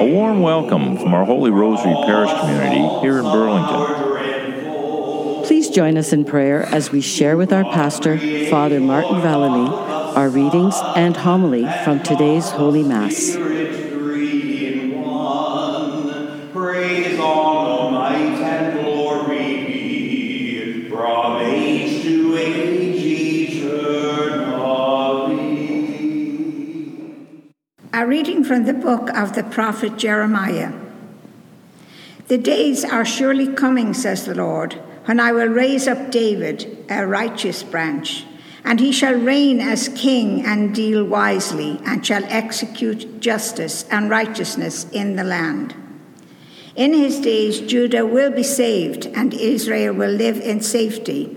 A warm welcome from our Holy Rosary Parish community here in Burlington. Please join us in prayer as we share with our pastor, Father Martin Vallely, our readings and homily from today's Holy Mass. A reading from the book of the prophet Jeremiah. The days are surely coming, says the Lord, when I will raise up David, a righteous branch, and he shall reign as king and deal wisely, and shall execute justice and righteousness in the land. In his days, Judah will be saved, and Israel will live in safety.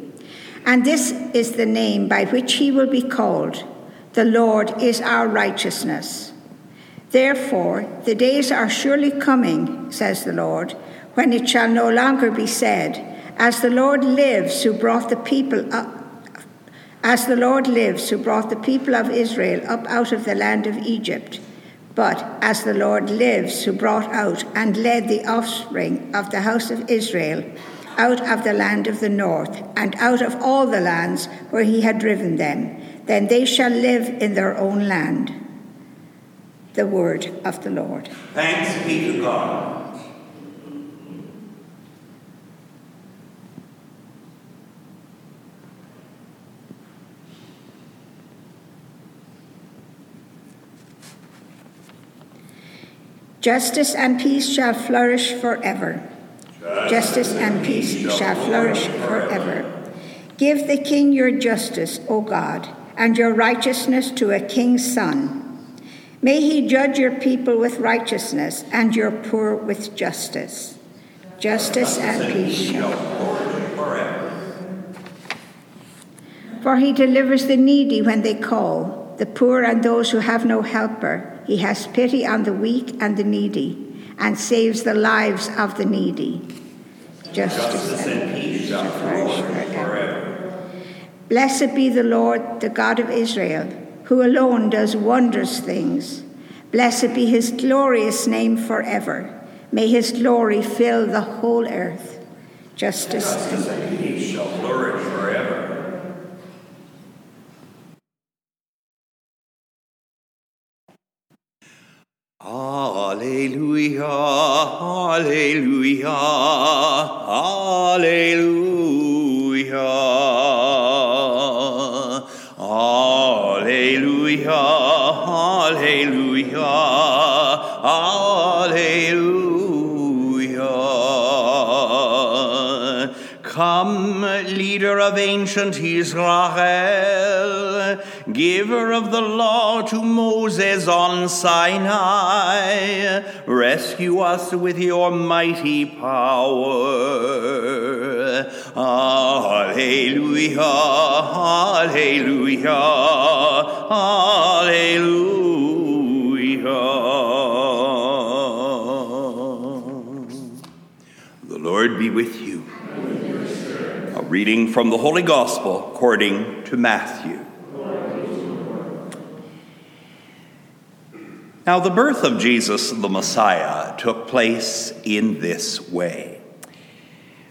And this is the name by which he will be called The Lord is our righteousness. Therefore, the days are surely coming, says the Lord, when it shall no longer be said, As the Lord lives, who brought the people up. As the Lord lives, who brought the people of Israel up out of the land of Egypt, but as the Lord lives, who brought out and led the offspring of the house of Israel out of the land of the north, and out of all the lands where he had driven them, then they shall live in their own land. The word of the Lord. Thanks be to God. Justice and peace shall flourish forever. Justice and peace shall flourish forever. Give the king your justice, O God, and your righteousness to a king's son. May he judge your people with righteousness and your poor with justice. Justice and peace For he delivers the needy when they call, the poor and those who have no helper. He has pity on the weak and the needy, and saves the lives of the needy. Justice, and peace shall flourish forever. Blessed be the Lord, the God of Israel, who alone does wondrous things. Blessed be his glorious name forever. May his glory fill the whole earth. Justice, and Peace shall flourish forever. Alleluia, Alleluia, Alleluia, Alleluia, Alleluia, Alleluia. Come, leader of ancient Israel, giver of the law to Moses on Sinai, rescue us with your mighty power. Alleluia, Alleluia, Alleluia. The Lord be with you. A reading from the Holy Gospel according to Matthew. Now, the birth of Jesus the Messiah took place in this way.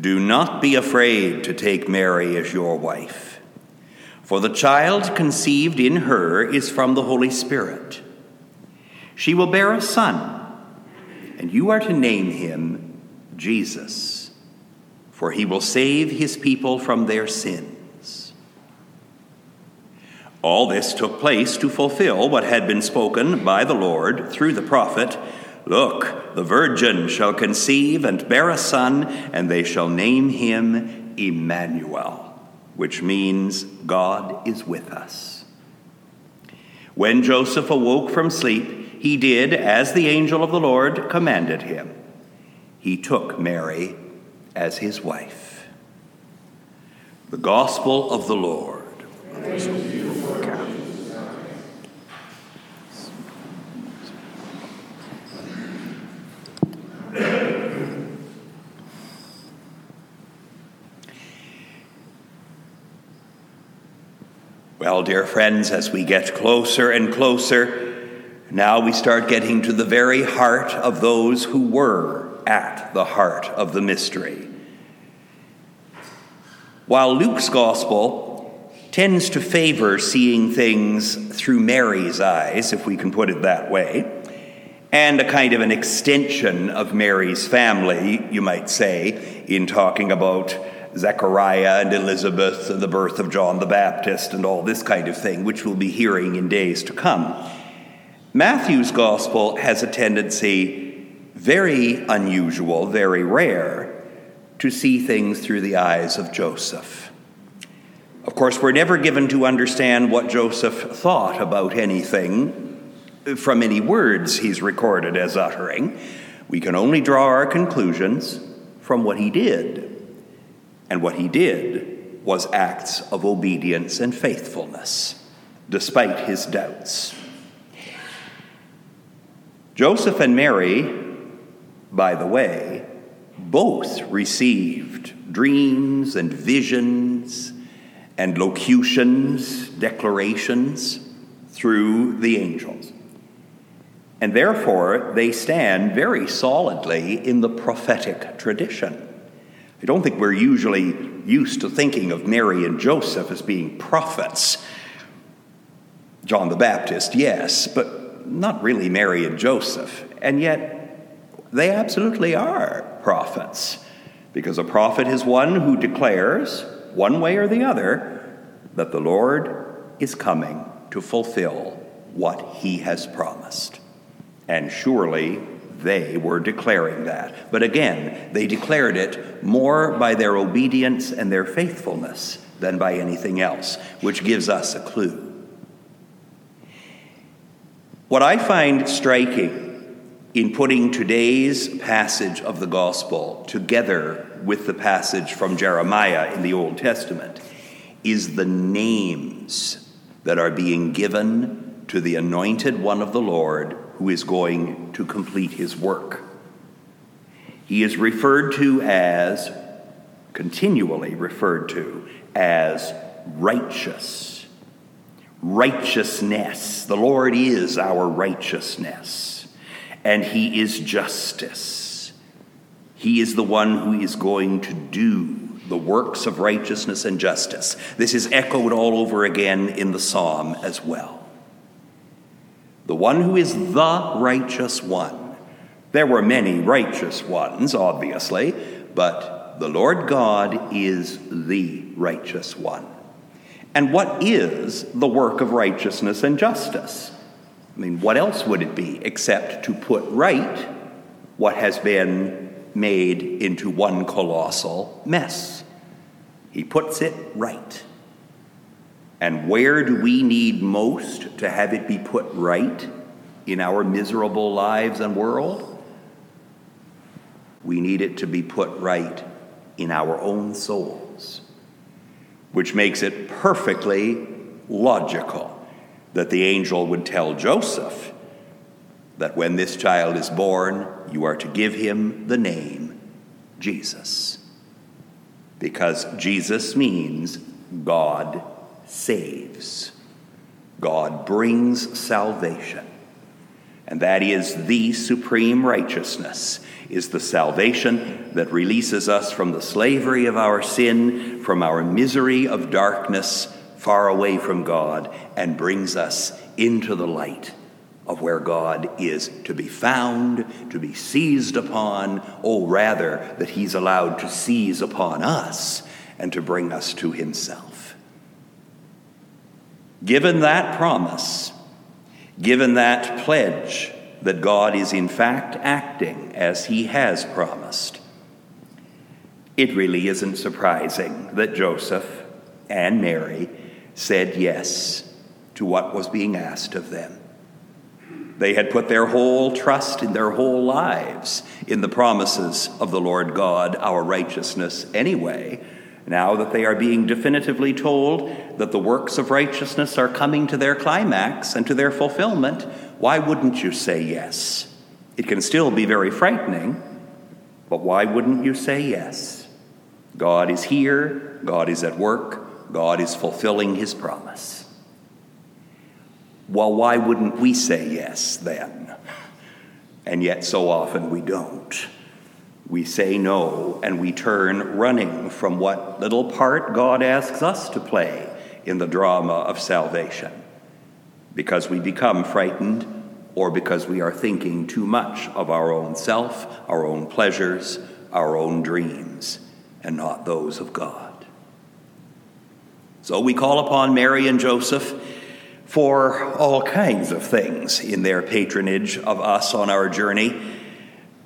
do not be afraid to take Mary as your wife, for the child conceived in her is from the Holy Spirit. She will bear a son, and you are to name him Jesus, for he will save his people from their sins. All this took place to fulfill what had been spoken by the Lord through the prophet Look, the virgin shall conceive and bear a son, and they shall name him Emmanuel, which means God is with us. When Joseph awoke from sleep, he did as the angel of the Lord commanded him. He took Mary as his wife. The Gospel of the Lord. Well, dear friends, as we get closer and closer, now we start getting to the very heart of those who were at the heart of the mystery. While Luke's gospel tends to favor seeing things through Mary's eyes, if we can put it that way, and a kind of an extension of Mary's family, you might say, in talking about Zechariah and Elizabeth and the birth of John the Baptist and all this kind of thing, which we'll be hearing in days to come. Matthew's gospel has a tendency, very unusual, very rare, to see things through the eyes of Joseph. Of course, we're never given to understand what Joseph thought about anything from any words he's recorded as uttering. We can only draw our conclusions from what he did. And what he did was acts of obedience and faithfulness, despite his doubts. Joseph and Mary, by the way, both received dreams and visions and locutions, declarations through the angels. And therefore, they stand very solidly in the prophetic tradition. I don't think we're usually used to thinking of Mary and Joseph as being prophets. John the Baptist, yes, but not really Mary and Joseph. And yet, they absolutely are prophets, because a prophet is one who declares, one way or the other, that the Lord is coming to fulfill what he has promised. And surely they were declaring that. But again, they declared it more by their obedience and their faithfulness than by anything else, which gives us a clue. What I find striking in putting today's passage of the gospel together with the passage from Jeremiah in the Old Testament is the names that are being given to the anointed one of the Lord who is going to complete his work. He is referred to as, continually referred to as righteous. Righteousness. The Lord is our righteousness, and He is justice. He is the one who is going to do the works of righteousness and justice. This is echoed all over again in the psalm as well the one who is the righteous one. There were many righteous ones, obviously, but the Lord God is the righteous one. And what is the work of righteousness and justice? I mean, what else would it be except to put right what has been made into one colossal mess? He puts it right. And where do we need most to have it be put right in our miserable lives and world? We need it to be put right in our own souls, which makes it perfectly logical that the angel would tell Joseph that when this child is born, you are to give him the name Jesus. Because Jesus means God saves. God brings salvation. And that is the supreme righteousness, is the salvation that releases us from the slavery of our sin, from our misery of darkness, far away from God, and brings us into the light of where God is to be found, to be seized upon, or rather, that He's allowed to seize upon us and to bring us to Himself. Given that promise, given that pledge that God is in fact acting as he has promised, it really isn't surprising that Joseph and Mary said yes to what was being asked of them. They had put their whole trust in their whole lives in the promises of the Lord God, our righteousness, anyway. Now that they are being definitively told that the works of righteousness are coming to their climax and to their fulfillment, why wouldn't you say yes? It can still be very frightening, but why wouldn't you say yes? God is here, God is at work, God is fulfilling his promise. Well, why wouldn't we say yes then? And yet, so often we don't. We say no and we turn running from what little part God asks us to play in the drama of salvation because we become frightened or because we are thinking too much of our own self, our own pleasures, our own dreams, and not those of God. So we call upon Mary and Joseph for all kinds of things in their patronage of us on our journey.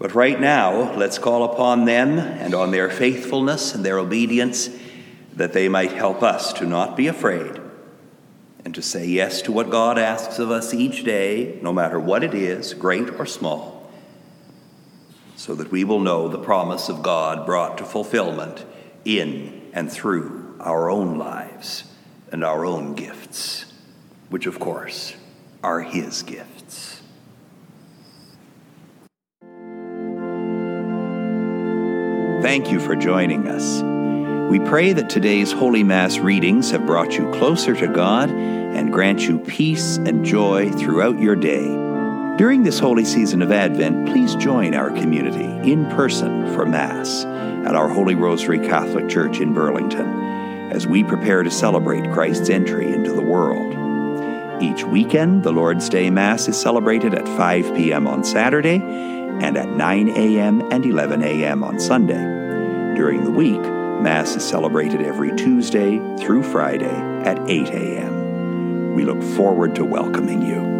But right now, let's call upon them and on their faithfulness and their obedience that they might help us to not be afraid and to say yes to what God asks of us each day, no matter what it is, great or small, so that we will know the promise of God brought to fulfillment in and through our own lives and our own gifts which of course are His gifts. Thank you for joining us. We pray that today's Holy Mass readings have brought you closer to God and grant you peace and joy throughout your day. During this holy season of Advent, please join our community in person for Mass at our Holy Rosary Catholic Church in Burlington as we prepare to celebrate Christ's entry into the world. Each weekend, the Lord's Day Mass is celebrated at 5 p.m. on Saturday and at 9 a.m. and 11 a.m. on Sunday. During the week, Mass is celebrated every Tuesday through Friday at 8 a.m. We look forward to welcoming you.